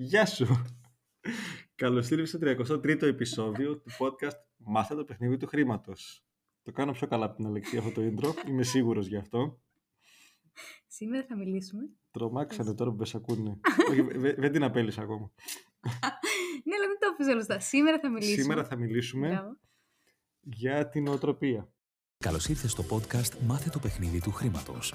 Γεια σου! Καλώς ήρθες στο 33ο επεισόδιο του podcast «Μάθε το παιχνίδι του χρήματος». Το κάνω πιο καλά από την Αλεξία αυτό το intro, είμαι σίγουρος γι' αυτό. Σήμερα θα μιλήσουμε. Τρομάξανε τώρα που με ακούνε. Όχι, βε- δεν την απέλησα ακόμα. Ναι, αλλά δεν το αφήσω όλο Σήμερα θα μιλήσουμε. Σήμερα θα μιλήσουμε Μπράβο. για την οτροπία. Καλώς ήρθες στο podcast «Μάθε το παιχνίδι του χρήματος».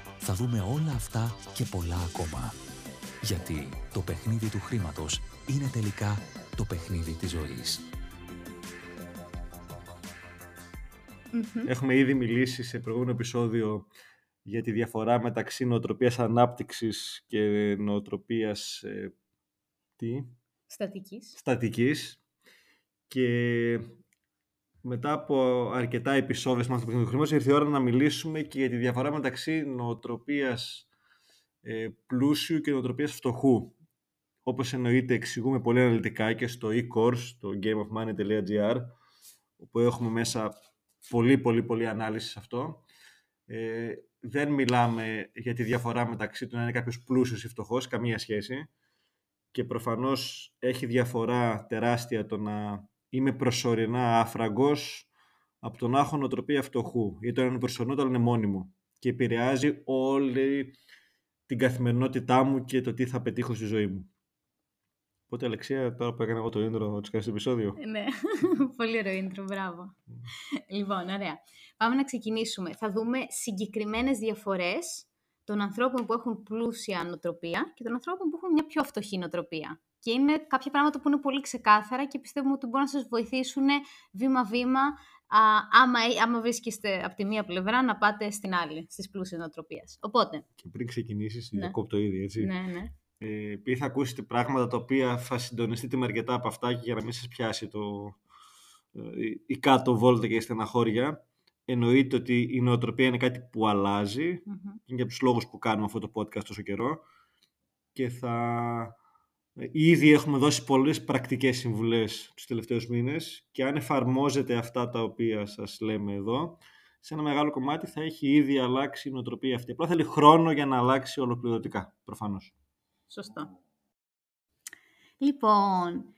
θα δούμε όλα αυτά και πολλά ακόμα. Γιατί το παιχνίδι του χρήματος είναι τελικά το παιχνίδι της ζωής. Μμμ. Έχουμε ήδη μιλήσει σε προηγούμενο επεισόδιο για τη διαφορά μεταξύ νοοτροπίας ανάπτυξης και νοοτροπίας ε, τι, Στατικής. στατικής και μετά από αρκετά επεισόδια στο παιχνίδι του χρήματος ήρθε η ώρα να μιλήσουμε και για τη διαφορά μεταξύ νοοτροπίας ε, πλούσιου και νοοτροπίας φτωχού. Όπως εννοείται εξηγούμε πολύ αναλυτικά και στο e-course, το gameofmoney.gr όπου έχουμε μέσα πολύ πολύ πολύ ανάλυση σε αυτό. Ε, δεν μιλάμε για τη διαφορά μεταξύ του να είναι κάποιος πλούσιος ή φτωχός, καμία σχέση. Και προφανώς έχει διαφορά τεράστια το να είμαι προσωρινά άφραγκος από τον να έχω νοοτροπία φτωχού. Ή το να είναι προσωρινό, το άλλο είναι μόνιμο. Και επηρεάζει όλη την καθημερινότητά μου και το τι θα πετύχω στη ζωή μου. Οπότε, Αλεξία, τώρα που έκανα εγώ το intro, της κάνεις το επεισόδιο; Ε, Ναι, πολύ ωραίο intro, μπράβο. Λοιπόν, ωραία. Πάμε να ξεκινήσουμε. Θα δούμε συγκεκριμένες διαφορές των ανθρώπων που έχουν πλούσια νοοτροπία και των ανθρώπων που έχουν μια πιο φτωχή νοοτροπία. Και είναι κάποια πράγματα που είναι πολύ ξεκάθαρα και πιστεύουμε ότι μπορούν να σας βοηθήσουν βήμα-βήμα α, άμα, άμα βρίσκεστε από τη μία πλευρά να πάτε στην άλλη, στις πλούσιες νοοτροπίες. Οπότε, Και πριν ξεκινήσεις, Ναι. διακόπτω ήδη, έτσι. ναι, ναι. Ε, επειδή θα ακούσετε πράγματα τα οποία θα συντονιστείτε με αρκετά από αυτά και για να μην σας πιάσει το, ε, η- η κάτω βόλτα και η στεναχώρια, εννοείται ότι η νοοτροπία είναι κάτι που αλλάζει Μμμ. είναι για τους λόγους που κάνουμε αυτό το podcast τόσο καιρό και θα... ε, Ήδη έχουμε δώσει πολλές πρακτικές συμβουλές τους τελευταίους μήνες και αν εφαρμόζετε αυτά τα οποία σας λέμε εδώ, σε ένα μεγάλο κομμάτι θα έχει ήδη αλλάξει η νοοτροπία αυτή. Απλά θέλει χρόνο για να αλλάξει ολοκληρωτικά, προφανώς. Σωστό. Λοιπόν,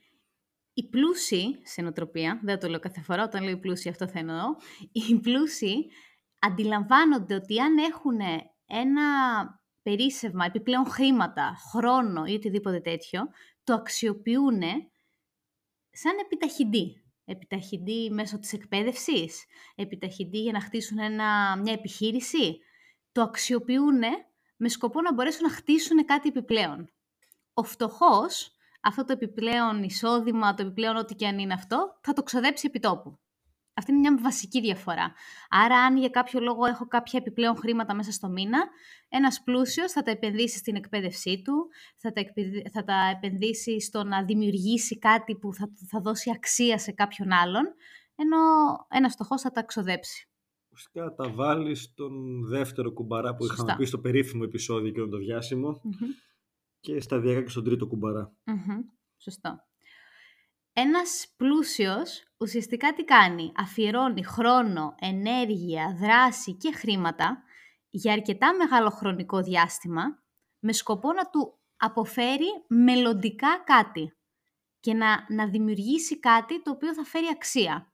οι πλούσιοι σε νοοτροπία, δεν το λέω κάθε φορά, όταν λέω οι πλούσιοι αυτό θα εννοώ, οι πλούσιοι αντιλαμβάνονται ότι αν έχουν ένα περίσσευμα, επιπλέον χρήματα, χρόνο ή οτιδήποτε τέτοιο, το αξιοποιούν σαν επιταχυντή. Επιταχυντή μέσω της εκπαίδευσης, επιταχυντή για να χτίσουν ένα, μια επιχείρηση. Το αξιοποιούν με σκοπό να μπορέσουν να χτίσουν κάτι επιπλέον. Ο φτωχός, αυτό το επιπλέον εισόδημα, το επιπλέον ό,τι και αν είναι αυτό, θα το ξοδέψει επί τόπου. Αυτή είναι μια βασική διαφορά. Άρα, αν για κάποιο λόγο έχω κάποια επιπλέον χρήματα μέσα στο μήνα, ένας πλούσιος θα τα επενδύσει στην εκπαίδευσή του, θα τα, εκπαιδε- θα τα επενδύσει στο να δημιουργήσει κάτι που θα, θα δώσει αξία σε κάποιον άλλον, ενώ ένας φτωχός θα τα ξοδέψει. Ουσιαστικά τα βάλεις στον δεύτερο κουμπαρά που είχαμε Σωστά. πει στο περίφημο επεισόδιο και το διάσημο Μμμ. και σταδιακά και στον τρίτο κουμπαρά. Μμμ, Σωστό. Ένας πλούσιος ουσιαστικά τι κάνει; Αφιερώνει χρόνο, ενέργεια, δράση και χρήματα για αρκετά μεγάλο χρονικό διάστημα με σκοπό να του αποφέρει μελλοντικά κάτι και να, να δημιουργήσει κάτι το οποίο θα φέρει αξία.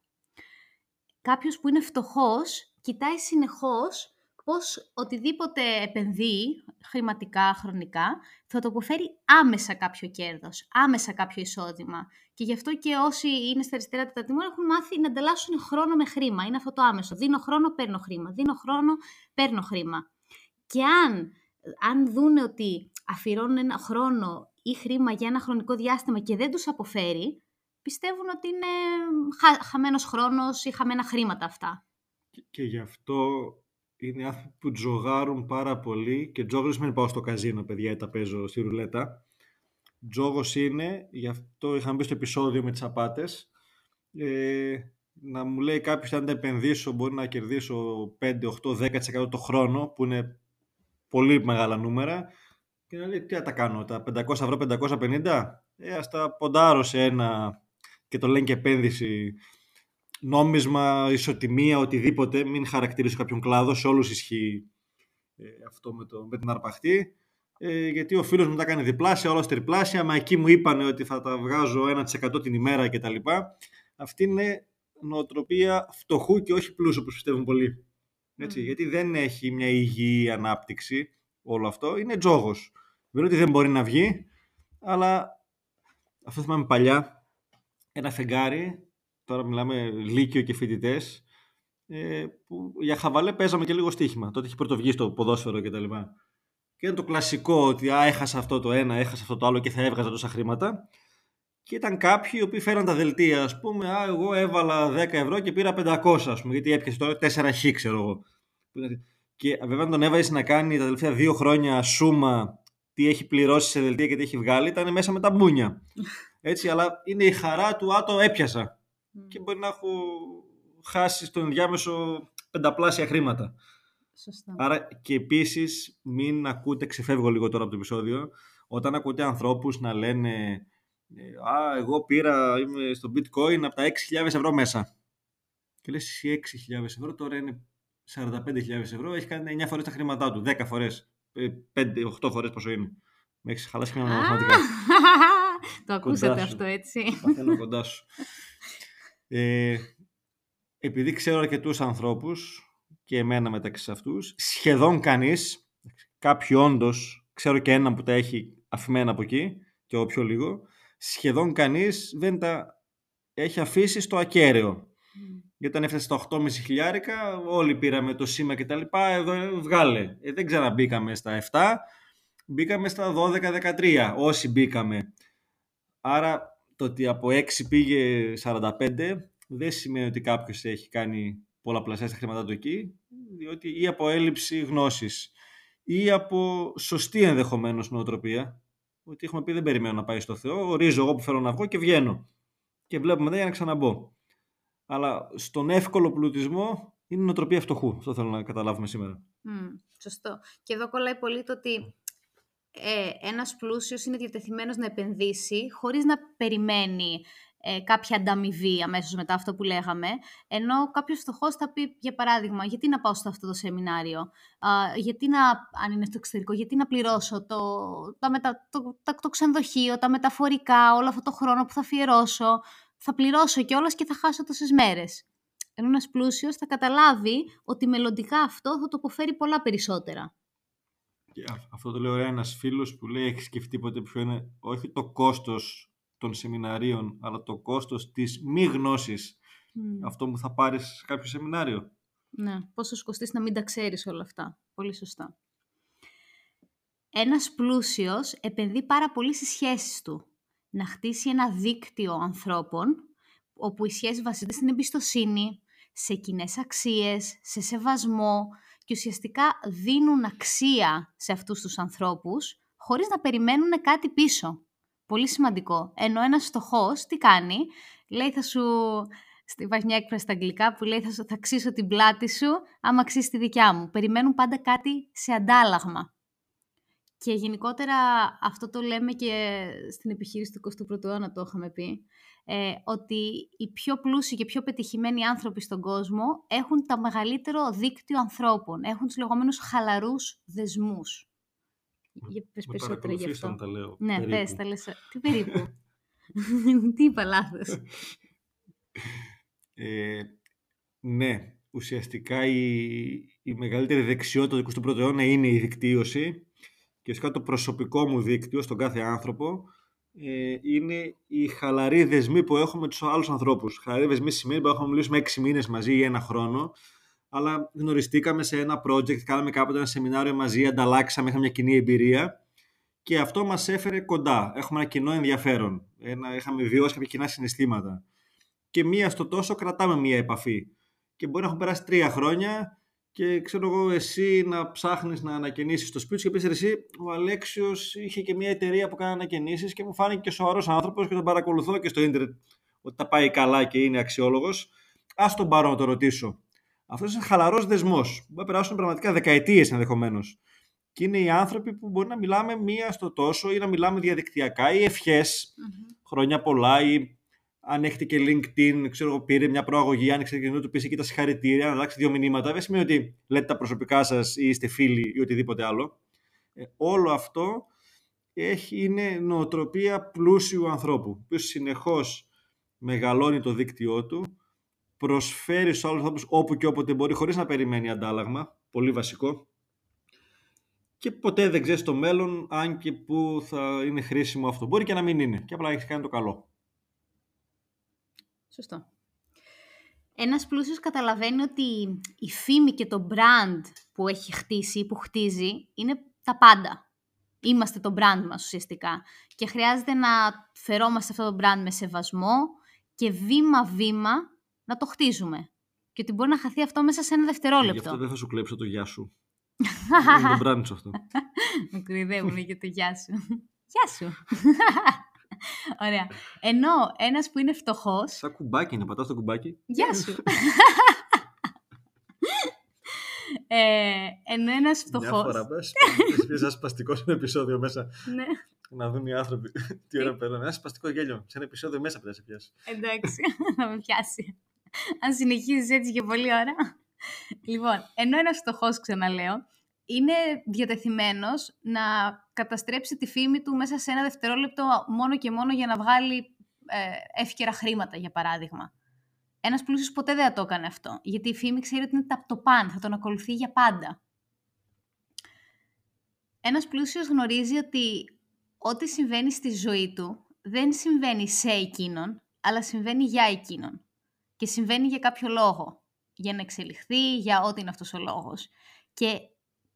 Κάποιος που είναι φτωχός κοιτάει συνεχώς πώς οτιδήποτε επενδύει, χρηματικά, χρονικά, θα το αποφέρει άμεσα κάποιο κέρδος, άμεσα κάποιο εισόδημα. Και γι' αυτό και όσοι είναι στα αριστερά τα τιμών έχουν μάθει να ανταλλάσσουν χρόνο με χρήμα. Είναι αυτό το άμεσο. Δίνω χρόνο, παίρνω χρήμα. Δίνω χρόνο, παίρνω χρήμα. Και αν, αν δούνε ότι αφιερώνουν ένα χρόνο ή χρήμα για ένα χρονικό διάστημα και δεν τους αποφέρει, πιστεύουν ότι είναι χα, χαμένος χρόνος ή χαμένα χρήματα αυτά. Και- Και γι' αυτό είναι άνθρωποι που τζογάρουν πάρα πολύ και τζόγλες μην πάω στο καζίνο παιδιά ή τα παίζω στη ρουλέτα. Τζόγος είναι, γι' αυτό είχαμε μπει στο επεισόδιο με τις απάτες, ε, να μου λέει κάποιος αν τα επενδύσω μπορεί να κερδίσω 5, 8, 10% το χρόνο που είναι πολύ μεγάλα νούμερα. Και να λέει τι θα τα κάνω, τα 500 ευρώ, 550 ε, ας τα ποντάρω σε ένα και το λένε και επένδυση νόμισμα, ισοτιμία, οτιδήποτε, μην χαρακτηρίσω κάποιον κλάδο, σε όλους ισχύει ε, αυτό με, το, με την αρπαχτή. Ε, γιατί ο φίλος μου τα κάνει διπλάσια, όλα τριπλάσια, μα εκεί μου είπαν ότι θα τα βγάζω 1% την ημέρα κτλ. Αυτή είναι νοοτροπία φτωχού και όχι πλούσιου, όπως πιστεύουν πολλοί. Έτσι, Γιατί δεν έχει μια υγιή ανάπτυξη όλο αυτό. Είναι τζόγος. Δεν ότι δεν μπορεί να βγει, αλλά αυτό θυμάμαι παλιά, ένα φεγγάρι, τώρα μιλάμε λύκειο και φοιτητές, ε, που για χαβαλέ παίζαμε και λίγο στοίχημα. Τότε είχε πρωτοβγεί στο ποδόσφαιρο κτλ. Και, και ήταν το κλασικό ότι α, έχασα αυτό το ένα, έχασα αυτό το άλλο και θα έβγαζα τόσα χρήματα. Και ήταν κάποιοι οι οποίοι φέραν τα δελτία, ας πούμε, α, εγώ έβαλα 10 ευρώ και πήρα 500, ας πούμε, γιατί έπιασε τώρα 4 χ, ξέρω εγώ. Και βέβαια τον έβαζες να κάνει τα τελευταία δύο χρόνια σούμα τι έχει πληρώσει σε δελτία και τι έχει βγάλει, ήταν μέσα με τα μπούνια. Έτσι, αλλά είναι η χαρά του, α, το έπιασα. Και μπορεί να έχω χάσει στον ενδιάμεσο πενταπλάσια χρήματα. Σωστά. Άρα και επίσης μην ακούτε, ξεφεύγω λίγο τώρα από το επεισόδιο, όταν ακούτε ανθρώπους να λένε ε, «Α, εγώ πήρα, είμαι στο bitcoin από τα 6.000 ευρώ μέσα». Και λες εσύ 6.000 ευρώ, τώρα είναι 45.000 ευρώ, έχει κάνει 9 φορές τα χρήματά του, 10 φορές, 5-8 ε, φορές πόσο είναι. Με έχεις χαλάσει χρήματα μαθηματικά. Το ακούσατε αυτό, έτσι. Παθαίνω κοντά σου. Ε, επειδή ξέρω αρκετούς ανθρώπους και εμένα μεταξύ αυτούς, σχεδόν κανείς, κάποιοι όντως, ξέρω και έναν που τα έχει αφημένα από εκεί και ο πιο λίγο, σχεδόν κανείς δεν τα έχει αφήσει στο ακέραιο. Γιατί όταν έφτασε στα 8,5 χιλιάρικα, όλοι πήραμε το σήμα και τα λοιπά, εδώ βγάλε. Ε, δεν ξαναμπήκαμε στα 7, μπήκαμε στα 12-13, όσοι μπήκαμε. Άρα το ότι από 6 πήγε 45 δεν σημαίνει ότι κάποιος έχει κάνει πολλαπλασιά στα χρήματά του εκεί, διότι ή από έλλειψη γνώσης ή από σωστή ενδεχομένως νοοτροπία, ότι έχουμε πει δεν περιμένω να πάει στο Θεό, ορίζω εγώ που θέλω να βγω και βγαίνω. Και βλέπουμε μετά για να ξαναμπώ. Αλλά στον εύκολο πλουτισμό είναι νοοτροπία φτωχού. Αυτό θέλω να καταλάβουμε σήμερα. Mm, σωστό. Και εδώ κολλάει πολύ το ότι ε, ένας πλούσιος είναι διατεθειμένος να επενδύσει χωρίς να περιμένει ε, κάποια ανταμοιβή αμέσως μετά αυτό που λέγαμε, ενώ κάποιος φτωχός θα πει, για παράδειγμα, γιατί να πάω σε αυτό το σεμινάριο, α, γιατί να, αν είναι στο εξωτερικό, γιατί να πληρώσω το, τα μετα, το, το, το ξενοδοχείο, τα μεταφορικά, όλο αυτό το χρόνο που θα αφιερώσω, θα πληρώσω κιόλας και θα χάσω τόσες μέρες. Ενώ ένας πλούσιος θα καταλάβει ότι μελλοντικά αυτό θα το αποφέρει πολλά περισσότερα. Και αυτό το λέει ένας φίλος που λέει έχεις σκεφτεί ποτέ ποιο είναι όχι το κόστος των σεμιναρίων αλλά το κόστος της μη γνώσης αυτό που θα πάρεις σε κάποιο σεμινάριο. Ναι, πόσο σου κοστίσει να μην τα ξέρεις όλα αυτά. Πολύ σωστά. Ένας πλούσιος επενδύει πάρα πολύ στις σχέσεις του. Να χτίσει ένα δίκτυο ανθρώπων όπου οι σχέσεις βασίζονται στην εμπιστοσύνη, σε κοινές αξίες, σε σεβασμό, και ουσιαστικά δίνουν αξία σε αυτούς τους ανθρώπους χωρίς να περιμένουν κάτι πίσω. Πολύ σημαντικό. Ενώ ένας φτωχός τι κάνει, λέει θα σου... Υπάρχει μια έκφραση στα αγγλικά που λέει θα, σου, θα αξίσω την πλάτη σου άμα αξίσει τη δικιά μου. Περιμένουν πάντα κάτι σε αντάλλαγμα. Και γενικότερα αυτό το λέμε και στην επιχείρηση του 21ου αιώνα το είχαμε πει ε, ότι οι πιο πλούσιοι και πιο πετυχημένοι άνθρωποι στον κόσμο έχουν το μεγαλύτερο δίκτυο ανθρώπων. Έχουν τους λεγόμενους χαλαρούς δεσμούς. Για πες περισσότερα γι' αυτό. Τα λέω, ναι, περίπου. πες, τα λες. Τι περίπου; Τι είπα λάθος. Ε, ναι, ουσιαστικά η, η μεγαλύτερη δεξιότητα του 21ου αιώνα είναι η δικτύωση και φυσικά το προσωπικό μου δίκτυο στον κάθε άνθρωπο ε, είναι οι χαλαροί δεσμοί που έχουμε με τους άλλους ανθρώπους. Χαλαροί δεσμοί σημαίνει ότι έχουμε μιλήσει με έξι μήνες μαζί ή ένα χρόνο, αλλά γνωριστήκαμε σε ένα project, κάναμε κάποτε ένα σεμινάριο μαζί, ανταλλάξαμε, είχαμε μια κοινή εμπειρία και αυτό μας έφερε κοντά. Έχουμε ένα κοινό ενδιαφέρον. Ένα, είχαμε βιώσει κάποια κοινά συναισθήματα. Και μία στο τόσο κρατάμε μία επαφή. Και μπορεί να έχουν περάσει τρία χρόνια και ξέρω εγώ εσύ να ψάχνεις να ανακαινήσεις το σπίτι σου και πεις εσύ ο Αλέξιος είχε και μια εταιρεία που κάνει ανακαινήσεις και μου φάνηκε και σοβαρός άνθρωπος και τον παρακολουθώ και στο ίντερνετ ότι τα πάει καλά και είναι αξιόλογος. Ας τον πάρω να το ρωτήσω. Αυτός είναι χαλαρός δεσμός. Μπορεί να περάσουν πραγματικά δεκαετίες ενδεχομένως. Και είναι οι άνθρωποι που μπορεί να μιλάμε μία στο τόσο ή να μιλάμε διαδικτυακά ή ευχές, χρόνια πολλά ή αν έχετε και LinkedIn, ξέρω εγώ, πήρε μια προαγωγή, άνοιξε και του πεις εκεί τα συγχαρητήρια, να αλλάξει δύο μηνύματα. Δεν σημαίνει ότι λέτε τα προσωπικά σας ή είστε φίλοι ή οτιδήποτε άλλο. Ε, όλο αυτό έχει, είναι νοοτροπία πλούσιου ανθρώπου, που συνεχώς μεγαλώνει το δίκτυό του, προσφέρει σε άλλους ανθρώπους όπου και όποτε μπορεί, χωρίς να περιμένει αντάλλαγμα. Πολύ βασικό. Και ποτέ δεν ξέρεις το μέλλον, αν και που θα είναι χρήσιμο αυτό. Μπορεί και να μην είναι. Και απλά έχεις κάνει το καλό. Σωστό. Ένας πλούσιος καταλαβαίνει ότι η φήμη και το brand που έχει χτίσει ή που χτίζει είναι τα πάντα. Είμαστε το brand μας ουσιαστικά και χρειάζεται να φερόμαστε αυτό το brand με σεβασμό και βήμα-βήμα να το χτίζουμε. Και ότι μπορεί να χαθεί αυτό μέσα σε ένα δευτερόλεπτο. Γι' αυτό δεν θα σου κλέψω το γεια σου. είναι το brand σου αυτό. Με κρυδεύουν για το γεια σου. Γεια σου. Ωραία. Ενώ ένας που είναι φτωχός... Σαν κουμπάκι να πατάς το κουμπάκι. Γεια σου. ε, ενώ ένας φτωχός... Μια φορά πες, πες ένα σπαστικό σε ένα επεισόδιο μέσα. ναι. Να δουν οι άνθρωποι τι ώρα παίρνουν. Ένα σπαστικό γέλιο. Σε ένα επεισόδιο μέσα πρέπει να σε πιάσει. Εντάξει, θα με πιάσει. Αν συνεχίζεις έτσι για πολλή ώρα. Λοιπόν, ενώ ένας φτωχός, ξαναλέω, είναι διατεθειμένος να καταστρέψει τη φήμη του μέσα σε ένα δευτερόλεπτο μόνο και μόνο για να βγάλει ε, εύκαιρα χρήματα, για παράδειγμα. Ένας πλούσιος ποτέ δεν θα το έκανε αυτό, γιατί η φήμη ξέρει ότι είναι το παν, θα τον ακολουθεί για πάντα. Ένας πλούσιος γνωρίζει ότι ό,τι συμβαίνει στη ζωή του δεν συμβαίνει σε εκείνον, αλλά συμβαίνει για εκείνον. Και συμβαίνει για κάποιο λόγο. Για να εξελιχθεί, για ό,τι είναι αυτός ο λόγος. Και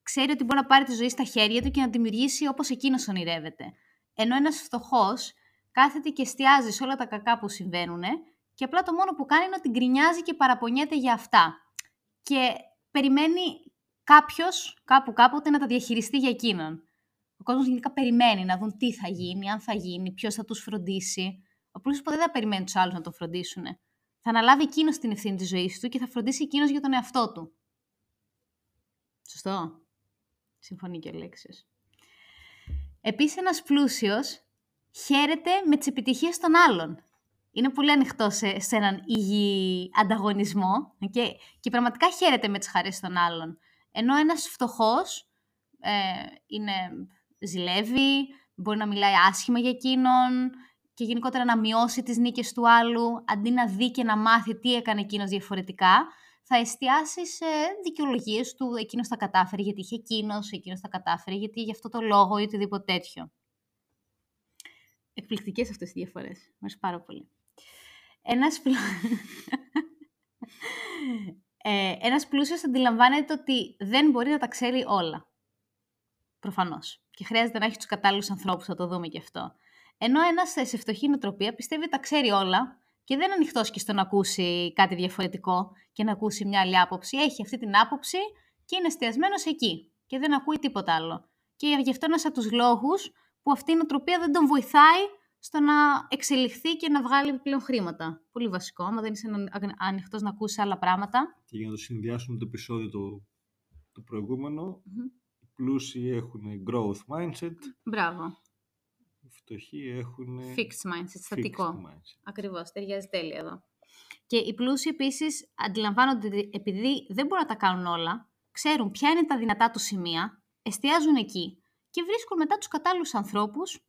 ξέρει ότι μπορεί να πάρει τη ζωή στα χέρια του και να δημιουργήσει όπως εκείνος ονειρεύεται. Ενώ ένας φτωχός κάθεται και εστιάζει σε όλα τα κακά που συμβαίνουν και απλά το μόνο που κάνει είναι ότι γκρινιάζει και παραπονιέται για αυτά. Και περιμένει κάποιος κάπου κάποτε να τα διαχειριστεί για εκείνον. Ο κόσμος γενικά περιμένει να δουν τι θα γίνει, αν θα γίνει, ποιος θα τους φροντίσει. Ο πλούσιο ποτέ δεν θα περιμένει τους άλλους να τον φροντίσουν. Θα αναλάβει εκείνος την ευθύνη της ζωής του και θα φροντίσει εκείνος για τον εαυτό του. Σωστό. Συμφωνεί και ο Λέξιος. Επίσης, ένας πλούσιος χαίρεται με τις επιτυχίες των άλλων. Είναι πολύ ανοιχτό σε, σε έναν υγιή ανταγωνισμό και, και πραγματικά χαίρεται με τις χαρές των άλλων. Ενώ ένας φτωχός ε, είναι, ζηλεύει, μπορεί να μιλάει άσχημα για εκείνον και γενικότερα να μειώσει τις νίκες του άλλου, αντί να δει και να μάθει τι έκανε εκείνος διαφορετικά, θα εστιάσει σε δικαιολογίες του εκείνος τα κατάφερε γιατί είχε εκείνος, εκείνος τα κατάφερε γιατί γι' αυτό το λόγο ή οτιδήποτε τέτοιο. Εκπληκτικές αυτές οι διαφορές. Μου αρέσει πάρα πολύ. Ένας, πλου... ε, ένας πλούσιος αντιλαμβάνεται ότι δεν μπορεί να τα ξέρει όλα. Προφανώς. Και χρειάζεται να έχει τους κατάλληλους ανθρώπους, θα το δούμε και αυτό. Ενώ ένας σε φτωχή νοοτροπία πιστεύει ότι τα ξέρει όλα και δεν είναι ανοιχτός και στο να ακούσει κάτι διαφορετικό και να ακούσει μια άλλη άποψη. Έχει αυτή την άποψη και είναι εστιασμένος εκεί και δεν ακούει τίποτα άλλο. Και γι' αυτό είναι από τους λόγους που αυτή η νοοτροπία δεν τον βοηθάει στο να εξελιχθεί και να βγάλει επιπλέον χρήματα. Πολύ βασικό, άμα δεν είσαι ανοιχτός να ακούσεις άλλα πράγματα. Και για να το συνδυάσουμε το επεισόδιο το, το προηγούμενο, οι πλούσιοι έχουν growth mindset. Μπράβο. Οι φτωχοί έχουν... Fixed mindset, στατικό. Ακριβώς, ταιριάζει τέλεια εδώ. Και οι πλούσιοι επίσης αντιλαμβάνονται ότι επειδή δεν μπορούν να τα κάνουν όλα, ξέρουν ποια είναι τα δυνατά τους σημεία, εστιάζουν εκεί και βρίσκουν μετά τους κατάλληλους ανθρώπους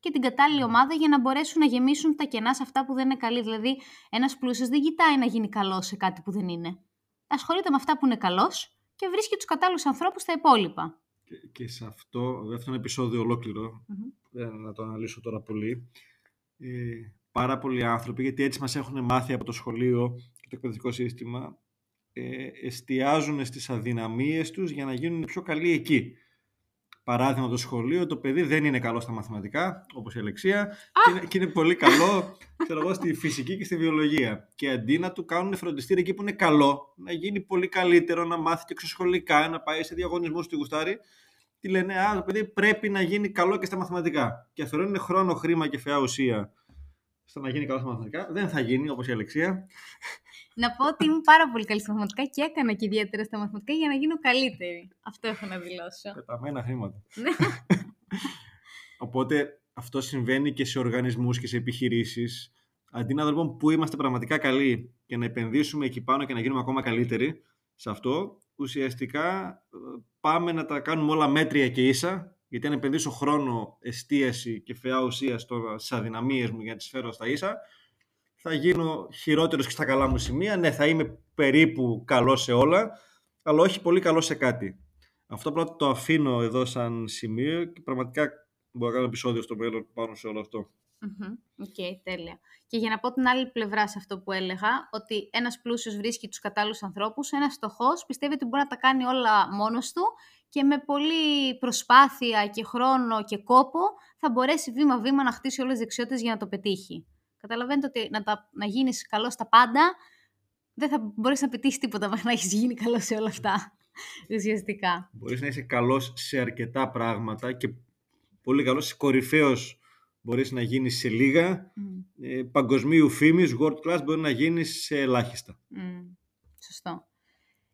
και την κατάλληλη ναι. ομάδα για να μπορέσουν να γεμίσουν τα κενά σε αυτά που δεν είναι καλή. Δηλαδή, ένας πλούσιος δεν κοιτάει να γίνει καλός σε κάτι που δεν είναι. Ασχολείται με αυτά που είναι καλός και βρίσκει τους κατάλληλους ανθρώπους στα υπόλοιπα. Και, και σε αυτό, αυτό είναι επεισόδιο ολόκληρο, mm-hmm. να το αναλύσω τώρα πολύ. Ε, πάρα πολλοί άνθρωποι, γιατί έτσι μας έχουν μάθει από το σχολείο και το εκπαιδευτικό σύστημα, ε, εστιάζουν στις αδυναμίες τους για να γίνουν πιο καλοί εκεί. Παράδειγμα το σχολείο, το παιδί δεν είναι καλό στα μαθηματικά, όπως η Αλεξία, και είναι, και είναι πολύ καλό ξέρω εγώ, στη φυσική και στη βιολογία. Και αντί να του κάνουν φροντιστήρια εκεί που είναι καλό, να γίνει πολύ καλύτερο, να μάθει και εξωσχολικά, να πάει σε διαγωνισμούς του γουστάρι, τι λένε, Α, το παιδί πρέπει να γίνει καλό και στα μαθηματικά. Και αφαιρώνουν χρόνο, χρήμα και φαιά ουσία στο να γίνει καλό στα μαθηματικά. Δεν θα γίνει, όπως η Αλεξία. Να πω ότι είμαι πάρα πολύ καλή στα μαθηματικά και έκανα και ιδιαίτερα στα μαθηματικά για να γίνω καλύτερη. Αυτό έχω να δηλώσω. Πεταμένα χρήματα. Οπότε αυτό συμβαίνει και σε οργανισμούς και σε επιχειρήσεις. Αντί να δούμε πού είμαστε πραγματικά καλοί και να επενδύσουμε εκεί πάνω και να γίνουμε ακόμα καλύτεροι σε αυτό, ουσιαστικά ε, πάμε να τα κάνουμε όλα μέτρια και ίσα, γιατί αν επενδύσω χρόνο, εστίαση και φαιά ουσίας στι αδυναμίες μου για να τις φέρω στα ίσα, θα γίνω χειρότερος και στα καλά μου σημεία. Ναι, θα είμαι περίπου καλό σε όλα, αλλά όχι πολύ καλό σε κάτι. Αυτό πρώτα το αφήνω εδώ σαν σημείο και πραγματικά μπορώ να κάνω επεισόδιο στο μέλλον πάνω σε όλο αυτό. OK, okay, τέλεια. Και για να πω την άλλη πλευρά σε αυτό που έλεγα, ότι ένας πλούσιος βρίσκει τους κατάλληλους ανθρώπους, ένας φτωχός πιστεύει ότι μπορεί να τα κάνει όλα μόνος του και με πολλή προσπάθεια και χρόνο και κόπο θα μπορέσει βήμα-βήμα να χτίσει όλες τις δεξιότητες για να το πετύχει. Καταλαβαίνετε ότι να, τα, να γίνεις καλός στα πάντα, δεν θα μπορείς να πετύχεις τίποτα μέχρι να έχεις γίνει καλός σε όλα αυτά, ουσιαστικά. Μπορείς να είσαι καλός σε αρκετά πράγματα και πολύ καλός, κορυφαίος μπορείς να γίνεις σε λίγα, mm. ε, παγκοσμίου φήμης, world class μπορεί να γίνεις σε ελάχιστα. Mm. Σωστό.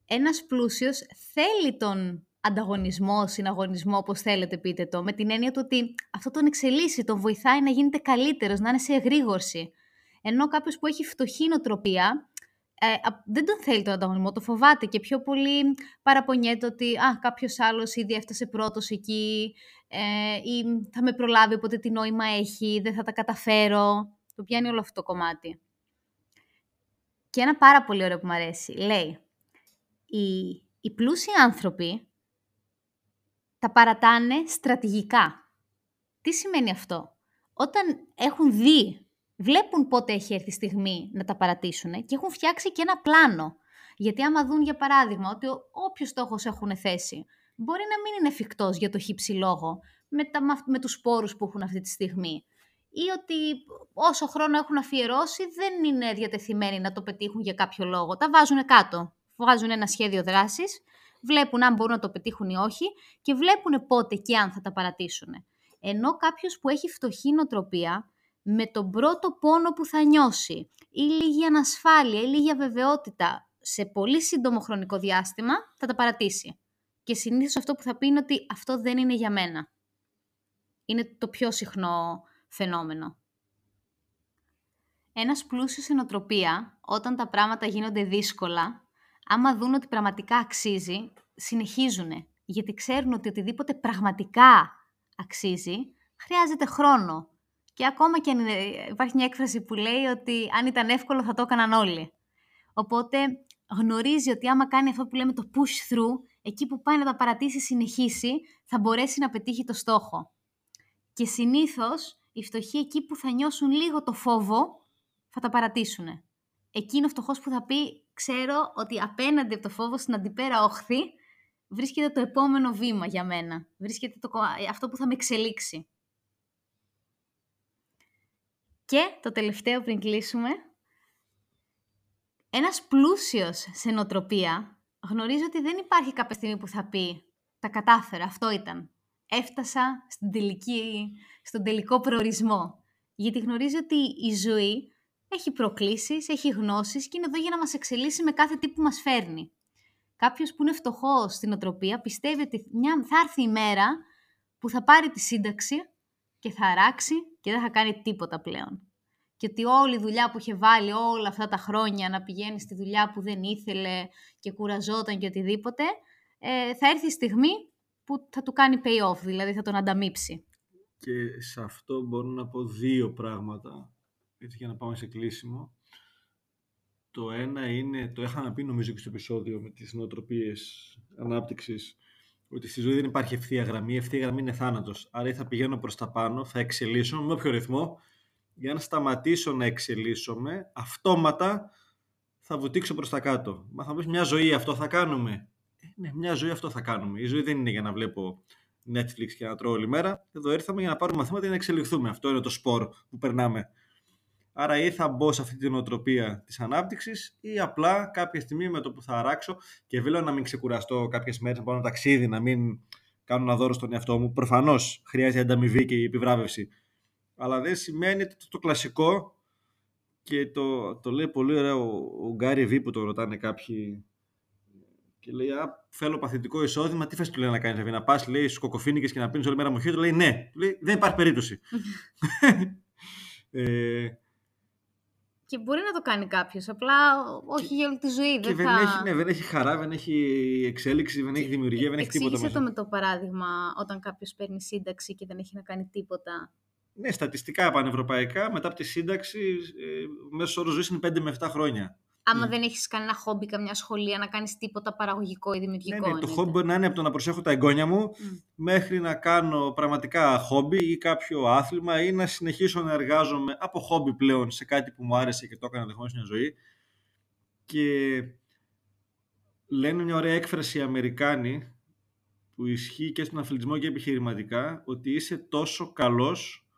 Ένας πλούσιος θέλει τον ανταγωνισμός, συναγωνισμό, όπως θέλετε πείτε το, με την έννοια του ότι αυτό τον εξελίσσει, τον βοηθάει να γίνεται καλύτερος, να είναι σε εγρήγορση. Ενώ κάποιος που έχει φτωχή νοοτροπία, ε, δεν τον θέλει τον ανταγωνισμό, το φοβάται και πιο πολύ παραπονιέται ότι α, κάποιος άλλος ήδη έφτασε πρώτος εκεί ε, ή θα με προλάβει οπότε τι νόημα έχει, δεν θα τα καταφέρω. Το πιάνει όλο αυτό το κομμάτι. Και ένα πάρα πολύ ωραίο που μου αρέσει. Λέει, οι, οι πλούσιοι άνθρωποι τα παρατάνε στρατηγικά. Τι σημαίνει αυτό; Όταν έχουν δει, βλέπουν πότε έχει έρθει η στιγμή να τα παρατήσουν και έχουν φτιάξει και ένα πλάνο. Γιατί άμα δουν για παράδειγμα ότι όποιος στόχος έχουν θέσει μπορεί να μην είναι εφικτός για το χύψη λόγο με, τα, με τους σπόρους που έχουν αυτή τη στιγμή ή ότι όσο χρόνο έχουν αφιερώσει δεν είναι διατεθειμένοι να το πετύχουν για κάποιο λόγο. Τα βάζουν κάτω. Βάζουν ένα σχέδιο δράσης βλέπουν αν μπορούν να το πετύχουν ή όχι και βλέπουν πότε και αν θα τα παρατήσουν. Ενώ κάποιος που έχει φτωχή νοοτροπία, με τον πρώτο πόνο που θα νιώσει ή λίγη ανασφάλεια ή λίγη αβεβαιότητα σε πολύ σύντομο χρονικό διάστημα, θα τα παρατήσει. Και συνήθως αυτό που θα πει είναι ότι αυτό δεν είναι για μένα. Είναι το πιο συχνό φαινόμενο. Ένας πλούσιος σε νοοτροπία, όταν τα πράγματα γίνονται δύσκολα, άμα δουν ότι πραγματικά αξίζει, συνεχίζουν. Γιατί ξέρουν ότι οτιδήποτε πραγματικά αξίζει, χρειάζεται χρόνο. Και ακόμα και αν υπάρχει μια έκφραση που λέει ότι αν ήταν εύκολο θα το έκαναν όλοι. Οπότε γνωρίζει ότι άμα κάνει αυτό που λέμε το push through, εκεί που πάει να τα παρατήσει, συνεχίσει, θα μπορέσει να πετύχει το στόχο. Και συνήθως οι φτωχοί εκεί που θα νιώσουν λίγο το φόβο, θα τα παρατήσουν. Εκείνο ο φτωχός που θα πει ξέρω ότι απέναντι από το φόβο στην αντιπέρα όχθη βρίσκεται το επόμενο βήμα για μένα. Βρίσκεται το, αυτό που θα με εξελίξει. Και το τελευταίο πριν κλείσουμε. Ένας πλούσιος σε νοοτροπία γνωρίζει ότι δεν υπάρχει κάποια στιγμή που θα πει «Τα κατάφερα, αυτό ήταν». Έφτασα στην τελική, στον τελικό προορισμό. Γιατί γνωρίζει ότι η ζωή έχει προκλήσεις, έχει γνώσεις και είναι εδώ για να μας εξελίσσει με κάθε τι που μας φέρνει. Κάποιος που είναι φτωχός στην οτροπία πιστεύει ότι μια, θα έρθει η μέρα που θα πάρει τη σύνταξη και θα αράξει και δεν θα κάνει τίποτα πλέον. Και ότι όλη η δουλειά που είχε βάλει όλα αυτά τα χρόνια να πηγαίνει στη δουλειά που δεν ήθελε και κουραζόταν και οτιδήποτε, ε, θα έρθει η στιγμή που θα του κάνει pay-off, δηλαδή θα τον ανταμείψει. Και σε αυτό μπορώ να πω δύο πράγματα έτσι για να πάμε σε κλείσιμο. Το ένα είναι, το είχαμε πει νομίζω και στο επεισόδιο με τις νοοτροπίες ανάπτυξης, ότι στη ζωή δεν υπάρχει ευθεία γραμμή, η ευθεία γραμμή είναι θάνατος. Άρα ή θα πηγαίνω προς τα πάνω, θα εξελίσσω με όποιο ρυθμό, για να σταματήσω να εξελίσσομαι, αυτόματα θα βουτήξω προς τα κάτω. Μα θα πεις μια ζωή αυτό θα κάνουμε. Ε, ναι, μια ζωή αυτό θα κάνουμε. Η ζωή δεν είναι για να βλέπω Netflix και να τρώω όλη μέρα. Εδώ ήρθαμε για να πάρουμε μαθήματα για να εξελιχθούμε. Αυτό είναι το σπορ που περνάμε. Άρα ή θα μπω σε αυτή την οτροπία της ανάπτυξης ή απλά κάποια στιγμή με το που θα αράξω και βέβαια να μην ξεκουραστώ κάποιες μέρες να πάω ένα ταξίδι, να μην κάνω ένα δώρο στον εαυτό μου. Προφανώς χρειάζεται ανταμοιβή και η επιβράβευση. Αλλά δεν σημαίνει το, το κλασικό και το, το λέει πολύ ωραίο ο, Γκάρι Βί που το ρωτάνε κάποιοι και λέει, Α, θέλω παθητικό εισόδημα. Τι θες του λέει να κάνεις, δηλαδή, να πας, λέει, στους κοκοφίνικες και να πίνεις όλη μέρα μοχή. Του λέει, Ναι. Του λέει, Δεν υπάρχει περίπτωση. ε, και μπορεί να το κάνει κάποιος, απλά όχι για όλη τη ζωή. Και δεν, θα... έχει, ναι, δεν έχει χαρά, δεν έχει εξέλιξη, δεν έχει δημιουργία, δεν έχει τίποτα. Εξήγησε το με το παράδειγμα όταν κάποιος παίρνει σύνταξη και δεν έχει να κάνει τίποτα. Ναι, στατιστικά πανευρωπαϊκά μετά από τη σύνταξη, ε, μέσος όρος ζωής είναι 5 με 7 χρόνια. Άμα mm. δεν έχεις κανένα χόμπι, καμιά σχολεία, να κάνεις τίποτα παραγωγικό ή δημιουργικό. Ναι, ναι, το χόμπι μπορεί να είναι από το να προσέχω τα εγγόνια μου μέχρι να κάνω πραγματικά χόμπι ή κάποιο άθλημα ή να συνεχίσω να εργάζομαι από χόμπι πλέον σε κάτι που μου άρεσε και το έκανα ενδεχομένως μια ζωή. Και λένε μια ωραία έκφραση οι Αμερικάνοι που ισχύει και στον αθλητισμό και επιχειρηματικά ότι είσαι τόσο καλός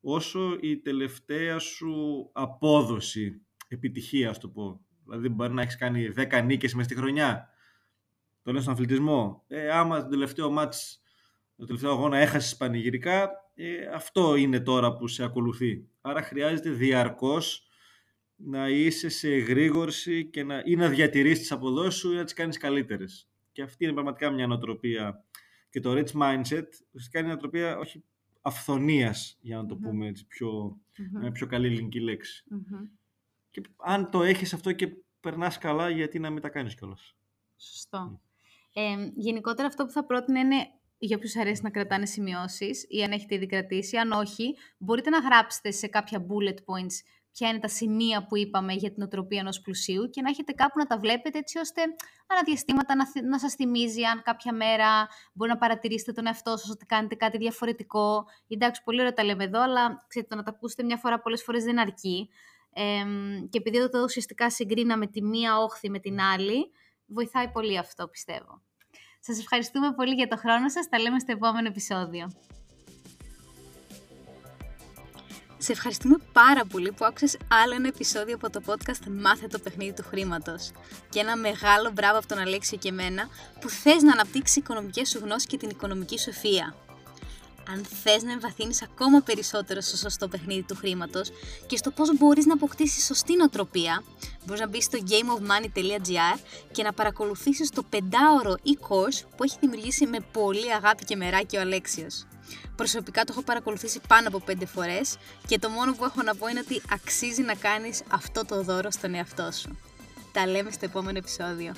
όσο η τελευταία σου απόδοση, επιτυχία, ας το πω. Δηλαδή, μπορεί να έχεις κάνει 10 νίκες μέσα στη χρονιά. Το λέω στον αθλητισμό. Ε, άμα το τελευταίο μάτς, το τελευταίο αγώνα έχασες πανηγυρικά, ε, αυτό είναι τώρα που σε ακολουθεί. Άρα χρειάζεται διαρκώς να είσαι σε εγρήγορση και να, ή να διατηρείς τις αποδόσεις σου ή να τις κάνεις καλύτερες. Και αυτή είναι πραγματικά μια νοοτροπία. Και το rich mindset ουσιαστικά είναι μια νοοτροπία όχι αυθονίας, για να το πούμε έτσι πιο, με πιο καλή ελληνική λέξη. Και αν το έχεις αυτό και περνάς καλά, γιατί να μην τα κάνεις κιόλας. Σωστό. Ε, γενικότερα αυτό που θα πρότεινα είναι για όποιους αρέσει να κρατάνε σημειώσεις ή αν έχετε ήδη κρατήσει. Αν όχι, μπορείτε να γράψετε σε κάποια bullet points ποια είναι τα σημεία που είπαμε για την οτροπία ενός πλουσίου και να έχετε κάπου να τα βλέπετε έτσι ώστε αναδιαστήματα να, να σας θυμίζει αν κάποια μέρα μπορεί να παρατηρήσετε τον εαυτό σας ότι κάνετε κάτι διαφορετικό. Εντάξει, πολύ ωραία τα λέμε εδώ, αλλά ξέρετε, το να τα ακούσετε μια φορά πολλές φορές δεν αρκεί. Ε, και επειδή εδώ ουσιαστικά συγκρίναμε τη μία όχθη με την άλλη, βοηθάει πολύ αυτό πιστεύω. Σας ευχαριστούμε πολύ για το χρόνο σας. Τα λέμε στο επόμενο επεισόδιο. Σε ευχαριστούμε πάρα πολύ που άκουσες άλλο ένα επεισόδιο από το podcast Μάθε το παιχνίδι του χρήματος. Και ένα μεγάλο μπράβο από τον Αλέξιο και εμένα που θες να αναπτύξεις οικονομικές σου γνώσεις και την οικονομική σου ευφία αν θες να εμβαθύνεις ακόμα περισσότερο στο σωστό παιχνίδι του χρήματος και στο πώς μπορείς να αποκτήσεις σωστή νοοτροπία, μπορείς να μπεις στο gameofmoney.gr και να παρακολουθήσεις το πεντάωρο e-course που έχει δημιουργήσει με πολύ αγάπη και μεράκι ο Αλέξιος. Προσωπικά το έχω παρακολουθήσει πάνω από πέντε φορές και το μόνο που έχω να πω είναι ότι αξίζει να κάνεις αυτό το δώρο στον εαυτό σου. Τα λέμε στο επόμενο επεισόδιο.